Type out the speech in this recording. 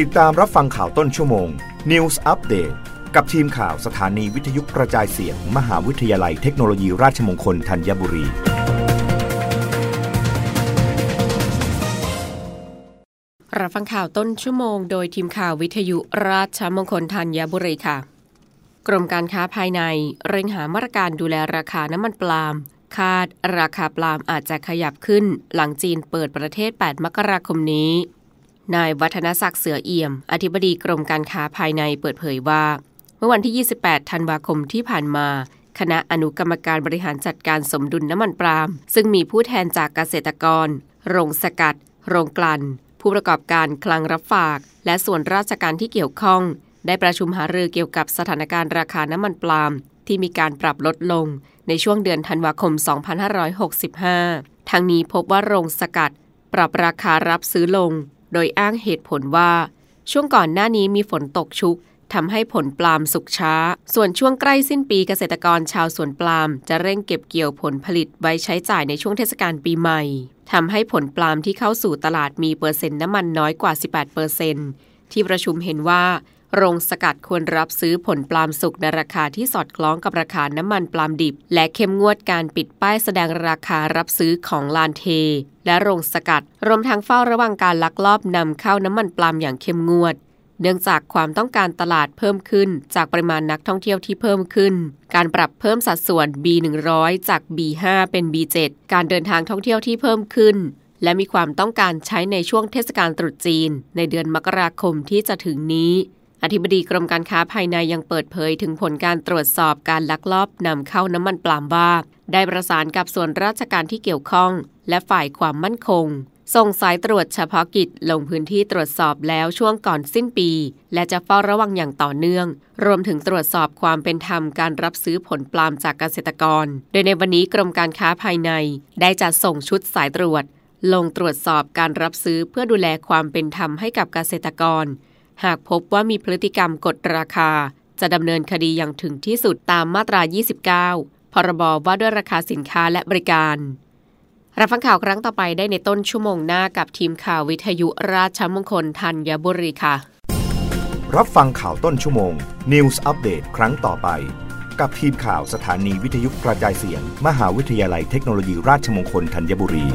ติดตามรับฟังข่าวต้นชั่วโมง News Update กับทีมข่าวสถานีวิทยุกระจายเสียง มหาวิทยาลัยเทคโนโลยีราชมงคลธัญบุรี รับฟังข่าวต้นชั่วโมง โดยทีมข่าววิทยุราชมงคลธัญบุรีค่ะ กรมการค้าภายในเร่งหามาตรการดูแลราคาน้ำมันปาล์มคาดราคาปาล์มอาจจะขยับขึ้น หลังจีนเปิดประเทศ 8 มกราคมนี้ นายวัฒนศักดิ์เสือเอี่ยม อธิบดีกรมการค้าภายในเปิดเผยว่า เมื่อวันที่ 28 ธันวาคมที่ผ่านมา คณะอนุกรรมการบริหารจัดการสมดุลน้ำมันปาล์มซึ่งมีผู้แทนจากเกษตรกร โรงสกัด โรงกลั่น ผู้ประกอบการคลังรับฝาก และส่วนราชการที่เกี่ยวข้อง ได้ประชุมหารือเกี่ยวกับสถานการณ์ราคาน้ำมันปาล์มที่มีการปรับลดลง ในช่วงเดือนธันวาคม 2565ทั้งนี้พบว่าโรงสกัด ปรับราคารับซื้อลง โดยอ้างเหตุผลว่า ช่วงก่อนหน้านี้มีฝนตกชุกทำให้ผลปลาล์มสุกช้า ส่วนช่วงใกล้สิ้นปีเกษตรกรชาวสวนปลาล์มจะเร่งเก็บเกี่ยวผลผลิตไว้ใช้จ่ายในช่วงเทศกาลปีใหม่ทำให้ผลปลาล์มที่เข้าสู่ตลาดมีเปอร์เซ็นต์น้ำมันน้อยกว่า 18เปอร์เซ็นต์ที่ประชุมเห็นว่า โรงสกัดควรรับซื้อผลปลาล์มสุกในราคาที่สอดคล้องกับราคาน้ำมันปลาล์มดิบ และเข้มงวดการปิดป้ายแสดงราคารับซื้อของลานเท และโรงสกัด รวมทั้งเฝ้าระวังการลักลอบนำเข้าน้ำมันปลาล์มอย่างเข้มงวดเนื่องจากความต้องการตลาดเพิ่มขึ้น จากปริมาณนักท่องเที่ยวที่เพิ่มขึ้น การปรับเพิ่มสัดส่วน B100 จาก B5 เป็น B7 การเดินทางท่องเที่ยวที่เพิ่มขึ้น และมีความต้องการใช้ในช่วงเทศกาลตรุษจีน ในเดือนมกราคมที่จะถึงนี้ อธิบดีกรมการค้าภายในยังเปิดเผยถึงผลการตรวจสอบการลักลอบนำเข้าน้ำมันปาล์มว่า ได้ประสานกับส่วนราชการที่เกี่ยวข้อง และฝ่ายความมั่นคง ส่งสายตรวจเฉพาะกิจลงพื้นที่ตรวจสอบแล้วช่วงก่อนสิ้นปี และจะเฝ้าระวังอย่างต่อเนื่อง รวมถึงตรวจสอบความเป็นธรรมการรับซื้อผลปาล์มจากเกษตรกร โดยในวันนี้กรมการค้าภายใน ได้จัดส่งชุดสายตรวจ ลงตรวจสอบการรับซื้อเพื่อดูแลความเป็นธรรมให้กับเกษตรกร หากพบว่ามีพฤติกรรมกดราคา จะดำเนินคดีอย่างถึงที่สุดตามมาตรา 29 พรบว่าด้วยราคาสินค้าและบริการ รับฟังข่าวครั้งต่อไปได้ในต้นชั่วโมงหน้ากับทีมข่าววิทยุราชมงคลธัญบุรีค่ะ รับฟังข่าวต้นชั่วโมง News อัปเดตครั้งต่อไป กับทีมข่าวสถานีวิทยุกระจายเสียง มหาวิทยาลัยเทคโนโลยีราชมงคลธัญบุรี